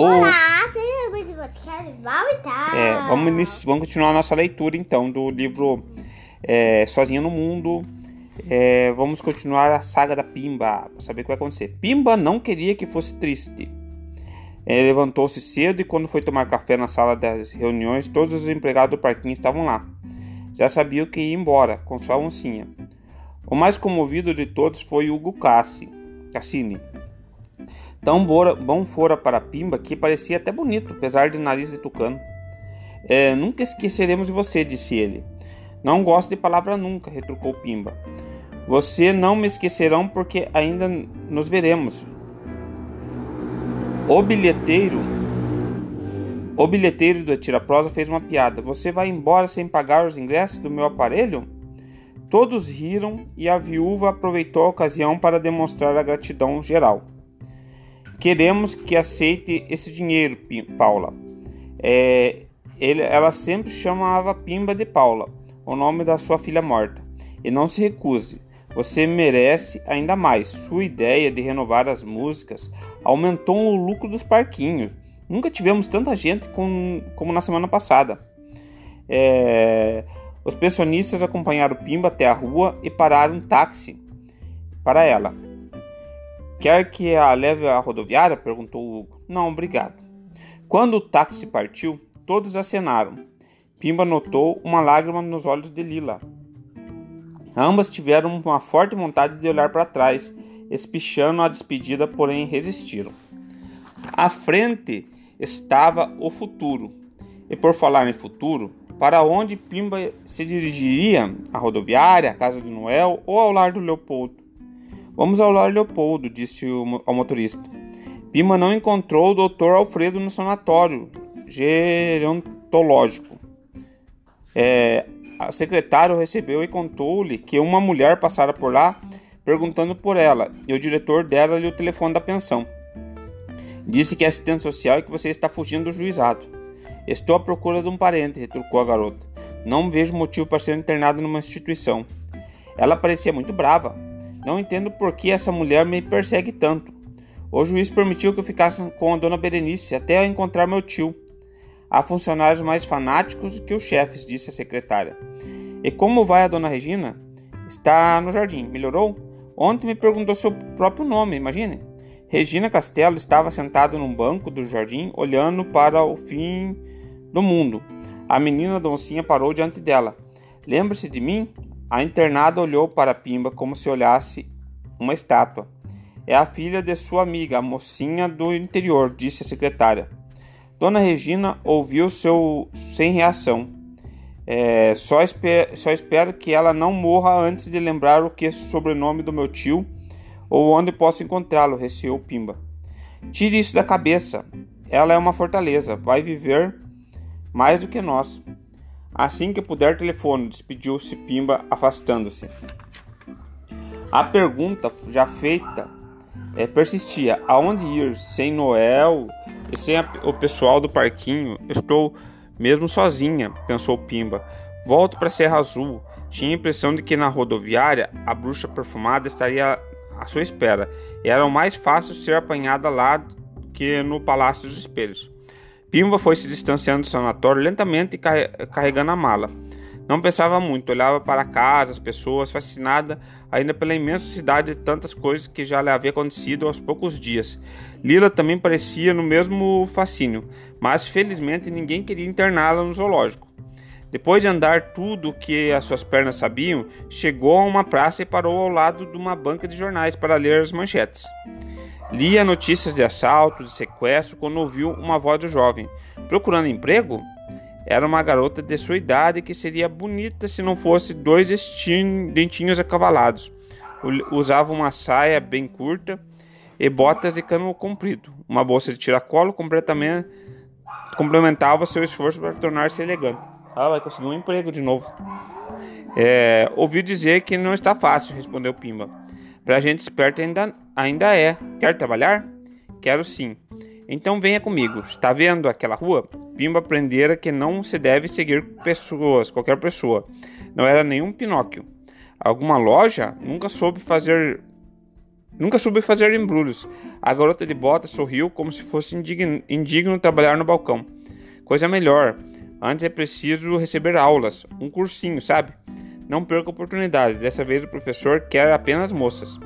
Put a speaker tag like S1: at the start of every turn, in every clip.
S1: Olá, seja bem-vindo podcast.
S2: É, vamos, inici- vamos continuar a nossa leitura então do livro é, Sozinha no Mundo. É, vamos continuar a saga da Pimba para saber o que vai acontecer. Pimba não queria que fosse triste. É, Levantou-se cedo e quando foi tomar café na sala das reuniões, todos os empregados do parquinho estavam lá. Já sabia que ia embora com sua oncinha. O mais comovido de todos foi Hugo Cassi, Cassini. Tão bora- bom fora para Pimba que parecia até bonito, apesar de nariz de tucano. É, nunca esqueceremos de você, disse ele. Não gosto de palavra nunca, retrucou Pimba. Você não me esquecerão porque ainda nos veremos. O bilheteiro. O bilheteiro da Tiraprosa fez uma piada. Você vai embora sem pagar os ingressos do meu aparelho? Todos riram e a viúva aproveitou a ocasião para demonstrar a gratidão geral. Queremos que aceite esse dinheiro, Paula. É, ele- ela sempre chamava Pimba de Paula, o nome da sua filha morta. E não se recuse. Você merece ainda mais. Sua ideia de renovar as músicas aumentou o lucro dos parquinhos. Nunca tivemos tanta gente com- como na semana passada. É, os pensionistas acompanharam Pimba até a rua e pararam um táxi para ela. Quer que a leve à rodoviária? perguntou Hugo. Não, obrigado. Quando o táxi partiu, todos acenaram. Pimba notou uma lágrima nos olhos de Lila. Ambas tiveram uma forte vontade de olhar para trás, espichando a despedida, porém resistiram. À frente estava o futuro. E por falar em futuro, para onde Pimba se dirigiria? A rodoviária, a casa de Noel ou ao lar do Leopoldo? Vamos ao lar Leopoldo, disse o ao motorista. Pimba não encontrou o Dr. Alfredo no sanatório gerontológico. É, a secretária o recebeu e contou-lhe que uma mulher passara por lá perguntando por ela e o diretor dera-lhe o telefone da pensão. Disse que é assistente social e que você está fugindo do juizado. Estou à procura de um parente, retrucou a garota. Não vejo motivo para ser internado numa instituição. Ela parecia muito brava. Não entendo por que essa mulher me persegue tanto. O juiz permitiu que eu ficasse com a dona Berenice até encontrar meu tio. Há funcionários mais fanáticos que os chefes, disse a secretária. E como vai a dona Regina? Está no jardim. Melhorou? Ontem me perguntou seu próprio nome, imagine. Regina Castelo estava sentada num banco do jardim, olhando para o fim do mundo. A menina doncinha parou diante dela. Lembre-se de mim? A internada olhou para Pimba como se olhasse uma estátua. É a filha de sua amiga, a mocinha do interior, disse a secretária. Dona Regina ouviu seu sem reação. É, só, espe- só espero que ela não morra antes de lembrar o que é o sobrenome do meu tio ou onde posso encontrá-lo, receou Pimba. Tire isso da cabeça. Ela é uma fortaleza, vai viver mais do que nós. Assim que puder, telefone, despediu-se Pimba, afastando-se. A pergunta já feita é, persistia: aonde ir? Sem Noel e sem a- o pessoal do parquinho? Estou mesmo sozinha, pensou Pimba. Volto para Serra Azul. Tinha a impressão de que na rodoviária a bruxa perfumada estaria à sua espera. E era mais fácil ser apanhada lá que no Palácio dos Espelhos. Pimba foi se distanciando do sanatório lentamente e carre- carregando a mala. Não pensava muito, olhava para casa, as pessoas, fascinada ainda pela imensa cidade de tantas coisas que já lhe havia acontecido aos poucos dias. Lila também parecia no mesmo fascínio, mas felizmente ninguém queria interná-la no zoológico. Depois de andar tudo o que as suas pernas sabiam, chegou a uma praça e parou ao lado de uma banca de jornais para ler as manchetes. Lia notícias de assalto, de sequestro, quando ouviu uma voz do jovem. Procurando emprego? Era uma garota de sua idade que seria bonita se não fosse dois dentinhos acavalados. Usava uma saia bem curta e botas de cano comprido. Uma bolsa de tiracolo complementava seu esforço para tornar-se elegante. Ah, vai conseguir um emprego de novo. É, ouviu dizer que não está fácil, respondeu Pimba. Pra gente esperta ainda, ainda é. Quer trabalhar? Quero sim. Então venha comigo. Está vendo aquela rua? Pimba aprendera que não se deve seguir pessoas, qualquer pessoa. Não era nenhum Pinóquio. Alguma loja? Nunca soube fazer Nunca soube fazer embrulhos. A garota de bota sorriu como se fosse indigno, indigno trabalhar no balcão. Coisa melhor. Antes é preciso receber aulas, um cursinho, sabe? Não perca a oportunidade. Dessa vez o professor quer apenas moças.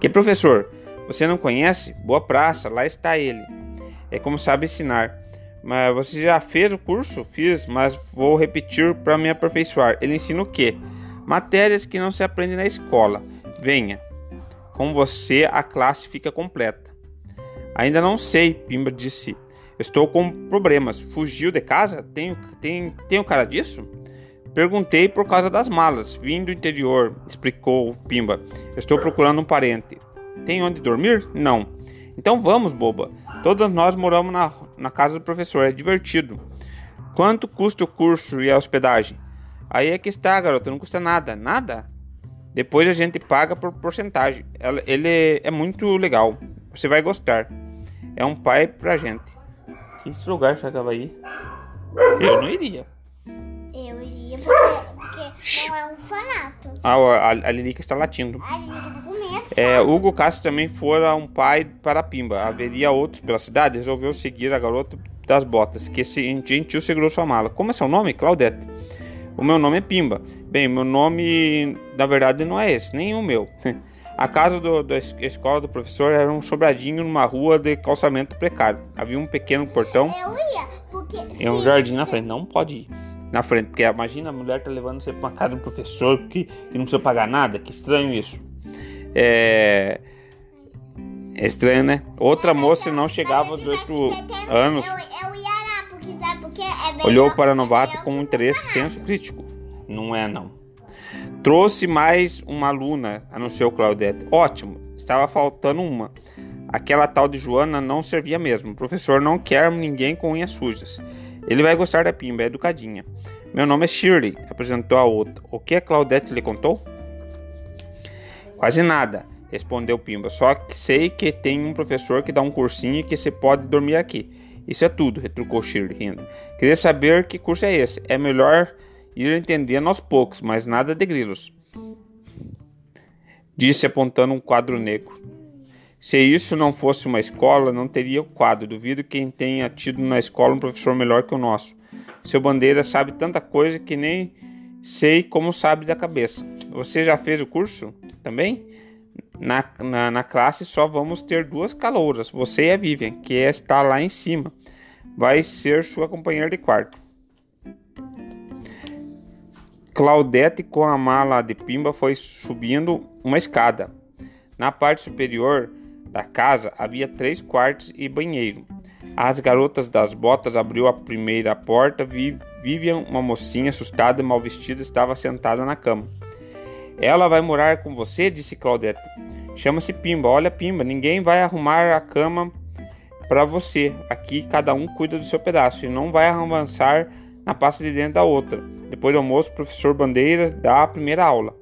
S2: Que professor? Você não conhece? Boa praça, lá está ele. É como sabe ensinar. Mas você já fez o curso? Fiz, mas vou repetir para me aperfeiçoar. Ele ensina o quê? Matérias que não se aprendem na escola. Venha. Com você a classe fica completa. Ainda não sei, Pimba disse. Estou com problemas. Fugiu de casa? Tenho, tem, tenho cara disso? Perguntei por causa das malas. Vim do interior, explicou Pimba. Estou procurando um parente. Tem onde dormir? Não. Então vamos, boba. Todos nós moramos na, na casa do professor, é divertido. Quanto custa o curso e a hospedagem? Aí é que está, garota, não custa nada. Nada? Depois a gente paga por porcentagem. Ele é muito legal. Você vai gostar. É um pai pra gente. Que lugar você acaba aí? Eu não iria.
S1: Porque, porque não é um fanato.
S2: Ah, a, a Lilica está latindo.
S1: A Lilica tá com medo.
S2: É, Hugo Castro também fora um pai para Pimba. Haveria outros pela cidade. Resolveu seguir a garota das botas, que esse gentil segurou sua mala. Como é seu nome? Claudete. O meu nome é Pimba. Bem, meu nome na verdade não é esse, nem o meu. A casa do, da escola do professor era um sobradinho numa rua de calçamento precário. Havia um pequeno portão
S1: Eu ia, porque.
S2: e um
S1: se-
S2: jardim na frente. Não pode ir na frente, porque imagina a mulher tá levando você pra uma casa do professor que, que não precisa pagar nada. Que estranho isso. É. É estranho, né? Outra moça não chegava aos
S1: Mas
S2: 18
S1: se tivesse-
S2: anos.
S1: É.
S2: Olhou para o novato com um interesse senso crítico. Não é, não. Trouxe mais uma aluna, anunciou Claudete. Ótimo, estava faltando uma. Aquela tal de Joana não servia mesmo. O professor não quer ninguém com unhas sujas. Ele vai gostar da Pimba, é educadinha. Meu nome é Shirley, apresentou a outra. O que a Claudete lhe contou? Quase nada, respondeu Pimba. Só que sei que tem um professor que dá um cursinho e que você pode dormir aqui. Isso é tudo, retrucou Shirley, rindo. Queria saber que curso é esse. É melhor ir entendendo aos poucos, mas nada de grilos. Disse apontando um quadro negro. Se isso não fosse uma escola, não teria o quadro. Duvido quem tenha tido na escola um professor melhor que o nosso. Seu Bandeira sabe tanta coisa que nem sei como sabe da cabeça. Você já fez o curso também? Na, na, na classe só vamos ter duas calouras, você e a Vivian, que está lá em cima. Vai ser sua companheira de quarto. Claudete, com a mala de pimba, foi subindo uma escada. Na parte superior da casa havia três quartos e banheiro. As garotas das botas abriu a primeira porta. Vi- Vivian, uma mocinha assustada e mal vestida, estava sentada na cama. Ela vai morar com você, disse Claudete. Chama-se Pimba. Olha, Pimba, ninguém vai arrumar a cama para você. Aqui cada um cuida do seu pedaço e não vai avançar na pasta de dentro da outra. Depois do almoço, o professor Bandeira dá a primeira aula.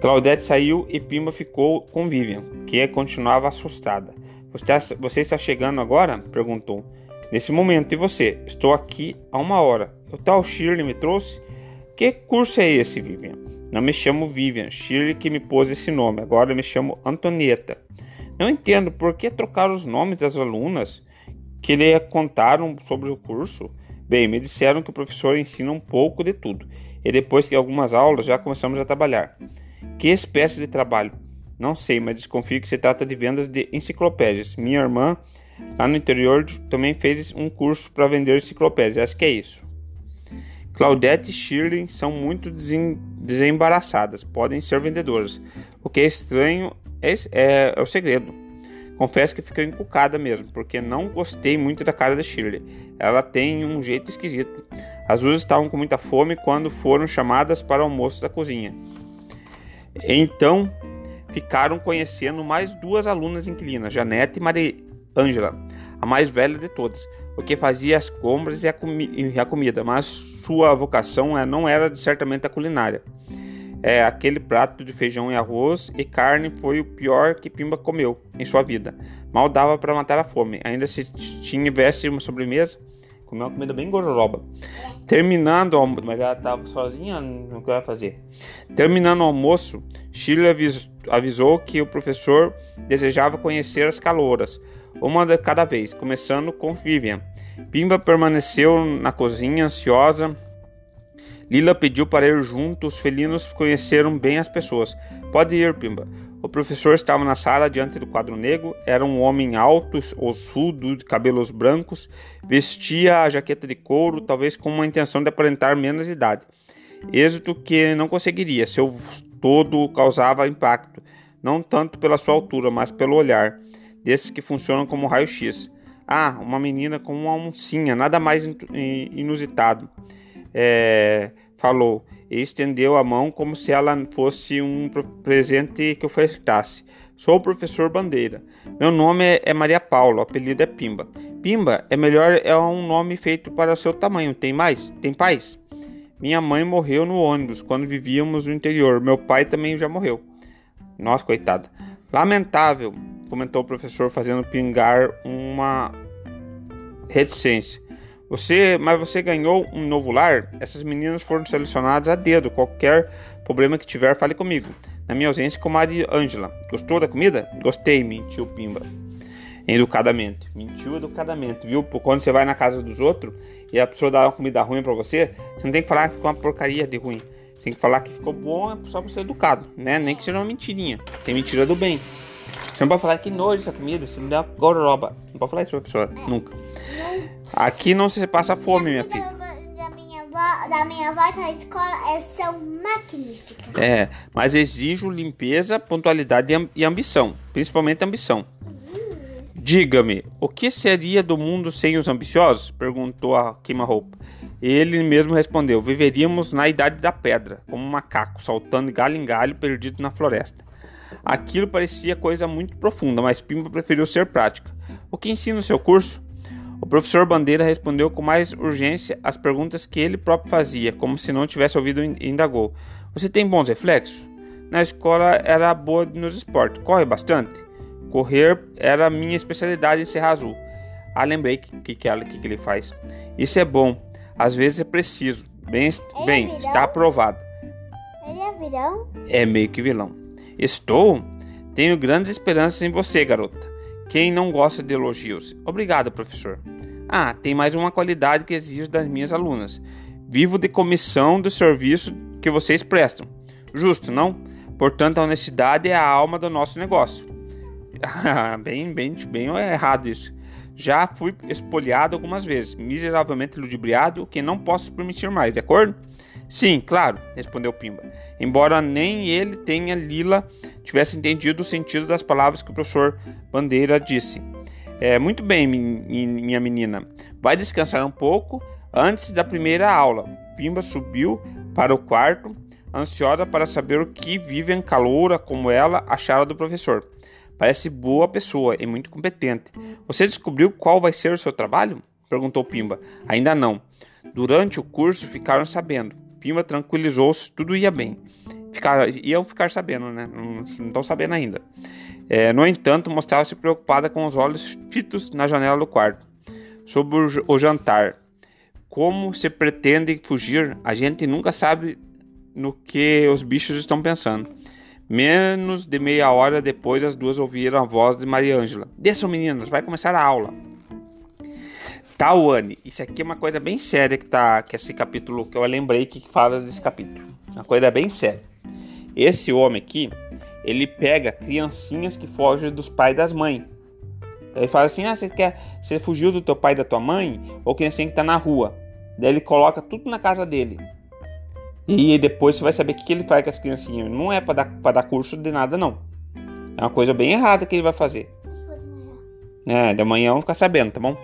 S2: Claudete saiu e Pimba ficou com Vivian, que continuava assustada. Você, você está chegando agora? perguntou. Nesse momento, e você? Estou aqui há uma hora. O tal Shirley me trouxe? Que curso é esse, Vivian? Não me chamo Vivian, Shirley que me pôs esse nome. Agora me chamo Antonieta. Não entendo por que trocar os nomes das alunas que lhe contaram sobre o curso. Bem, me disseram que o professor ensina um pouco de tudo. E depois que algumas aulas já começamos a trabalhar. Que espécie de trabalho? Não sei, mas desconfio que se trata de vendas de enciclopédias. Minha irmã, lá no interior, também fez um curso para vender enciclopédias. Acho que é isso. Claudette e Shirley são muito desen- desembaraçadas, podem ser vendedoras. O que é estranho é, é- é o segredo. Confesso que fiquei encucada mesmo, porque não gostei muito da cara da Shirley. Ela tem um jeito esquisito. As duas estavam com muita fome quando foram chamadas para o almoço da cozinha. Então, ficaram conhecendo mais duas alunas inquilinas, Janete e Maria Ângela, a mais velha de todas, o que fazia as compras e a, comi- a comida, mas sua vocação eh, não era certamente a culinária. É, aquele prato de feijão e arroz e carne foi o pior que Pimba comeu em sua vida. Mal dava para matar a fome. Ainda se tivesse uma sobremesa. Comeu uma comida bem gororoba. Terminando o almoço, mas ela estava sozinha, não que vai fazer. Terminando o almoço, Shirley avis, avisou que o professor desejava conhecer as calouras, uma de cada vez, começando com Vivian. Pimba permaneceu na cozinha, ansiosa. Lila pediu para ir junto. Os felinos conheceram bem as pessoas. Pode ir, Pimba. O professor estava na sala diante do quadro negro. Era um homem alto, ossudo, de cabelos brancos. Vestia a jaqueta de couro, talvez com uma intenção de aparentar menos idade. Êxito que não conseguiria. Seu todo causava impacto, não tanto pela sua altura, mas pelo olhar, desses que funcionam como raio-x. Ah, uma menina com uma oncinha, nada mais inusitado. É, falou e estendeu a mão como se ela fosse um presente que ofertasse. Sou o professor Bandeira. Meu nome é Maria Paula, o apelido é Pimba. Pimba é melhor, é um nome feito para o seu tamanho. Tem mais? Tem pais? Minha mãe morreu no ônibus quando vivíamos no interior. Meu pai também já morreu. Nossa, coitada. Lamentável, comentou o professor, fazendo pingar uma reticência. Você, mas você ganhou um novo lar? Essas meninas foram selecionadas a dedo. Qualquer problema que tiver, fale comigo. Na minha ausência, com Maria Ângela. Gostou da comida? Gostei, mentiu Pimba. Educadamente. Mentiu educadamente, viu? Quando você vai na casa dos outros e a pessoa dá uma comida ruim para você, você não tem que falar que ficou uma porcaria de ruim. Você tem que falar que ficou bom só pra ser educado, né? Nem que seja uma mentirinha. Tem mentira do bem. Você não pode falar que nojo essa comida, você me dá gororoba. Não pode falar isso pra pessoa, nunca. Aqui não se passa fome, minha filha.
S1: Da minha avó, da minha avó na escola é, são magníficas.
S2: É, mas exijo limpeza, pontualidade e ambição. Principalmente ambição. Diga-me, o que seria do mundo sem os ambiciosos? Perguntou a queima-roupa. Ele mesmo respondeu: Viveríamos na idade da pedra, como um macaco, saltando galho em galho, perdido na floresta. Aquilo parecia coisa muito profunda, mas Pimba preferiu ser prática. O que ensina o seu curso? O professor Bandeira respondeu com mais urgência as perguntas que ele próprio fazia, como se não tivesse ouvido e indagou. Você tem bons reflexos? Na escola era boa nos esportes. Corre bastante? Correr era a minha especialidade em Serra Azul. Ah, lembrei que, que, que, que, que ele faz. Isso é bom. Às vezes é preciso. Bem,
S1: Ele
S2: bem
S1: é
S2: está aprovado.
S1: Ele é vilão?
S2: É meio que vilão. Estou? Tenho grandes esperanças em você, garota. Quem não gosta de elogios? Obrigado, professor. Ah, tem mais uma qualidade que exijo das minhas alunas. Vivo de comissão do serviço que vocês prestam. Justo, não? Portanto, a honestidade é a alma do nosso negócio. bem, bem, bem errado isso. Já fui espoliado algumas vezes, miseravelmente ludibriado, o que não posso permitir mais, de acordo? Sim, claro, respondeu Pimba. Embora nem ele tenha Lila tivesse entendido o sentido das palavras que o professor Bandeira disse. É, muito bem, minha menina. Vai descansar um pouco antes da primeira aula. Pimba subiu para o quarto, ansiosa para saber o que Vivian Caloura, como ela, achara do professor. Parece boa pessoa e muito competente. Você descobriu qual vai ser o seu trabalho? Perguntou Pimba. Ainda não. Durante o curso ficaram sabendo. Pimba tranquilizou-se, tudo ia bem. Ficar, iam ficar sabendo, né? Não estão sabendo ainda. É, no entanto, mostrava-se preocupada com os olhos fitos na janela do quarto. Sobre o, jantar. Como se pretende fugir, a gente nunca sabe no que os bichos estão pensando. Menos de meia hora depois, as duas ouviram a voz de Maria Ângela. Desçam, meninas, vai começar a aula. Tawane, isso aqui é uma coisa bem séria que tá, que esse capítulo que eu lembrei que fala desse capítulo. Uma coisa bem séria. Esse homem aqui, ele pega criancinhas que fogem dos pais e das mães. Ele fala assim: "Ah, você quer, você fugiu do teu pai e da tua mãe ou criancinha que tá na rua?" Daí ele coloca tudo na casa dele. E depois você vai saber o que, ele faz com as criancinhas. Não é para dar, pra dar curso de nada, não. É uma coisa bem errada que ele vai fazer. É, de amanhã vamos ficar sabendo, tá bom?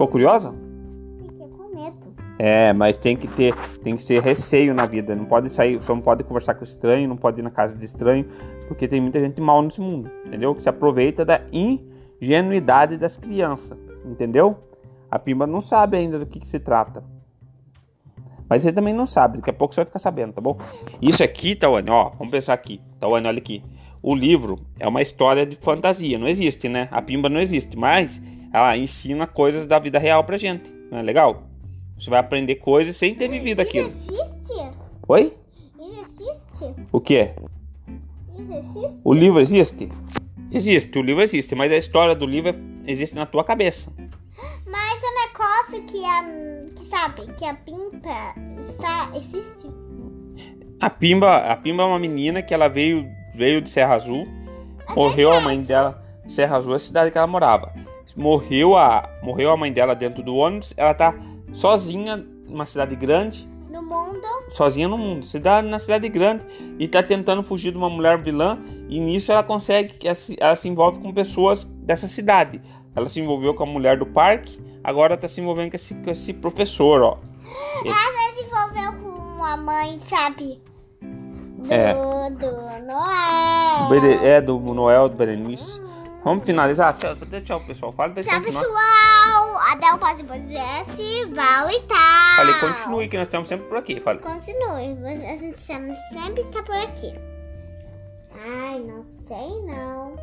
S2: Ficou curiosa?
S1: Fiquei com medo.
S2: É, mas tem que ter, tem que ser receio na vida. Não pode sair, só não pode conversar com estranho, não pode ir na casa de estranho, porque tem muita gente mal nesse mundo, entendeu? Que se aproveita da ingenuidade das crianças, entendeu? A Pimba não sabe ainda do que, que se trata. Mas você também não sabe, daqui a pouco você vai ficar sabendo, tá bom? Isso aqui, Tawane, ó, vamos pensar aqui. Tawane, olha aqui. O livro é uma história de fantasia, não existe, né? A Pimba não existe, mas ela ensina coisas da vida real pra gente. Não é legal? Você vai aprender coisas sem ter vivido aquilo.
S1: Isso existe?
S2: Oi?
S1: Existe?
S2: O que é?
S1: Existe?
S2: O livro existe? Existe, o livro existe, mas a história do livro existe na tua cabeça.
S1: Mas o negócio que a. que sabe, que a pimpa está. existe?
S2: A Pimba, a Pimba é uma menina que ela veio, veio de Serra Azul. Morreu a mãe dela. Serra Azul é a cidade que ela morava. Morreu a, morreu a mãe dela dentro do ônibus. Ela tá sozinha numa cidade grande,
S1: No mundo.
S2: sozinha no mundo, cidade na cidade grande e tá tentando fugir de uma mulher vilã e nisso ela consegue que ela se- envolve com pessoas dessa cidade. Ela se envolveu com a mulher do parque, agora tá se envolvendo com esse, com esse professor, ó.
S1: Ela se envolveu com a mãe, sabe? Do,
S2: É.
S1: do.
S2: Bere- É do Noel do Berenice. Vamos finalizar? Tchau, tchau, pessoal. Fala pra
S1: Tchau,
S2: pessoal.
S1: pessoal. Até o próximo podcast. Val e tal.
S2: Falei, continue, que nós estamos sempre por aqui. fale.
S1: Continue. A gente sempre está por aqui. Ai, não sei não.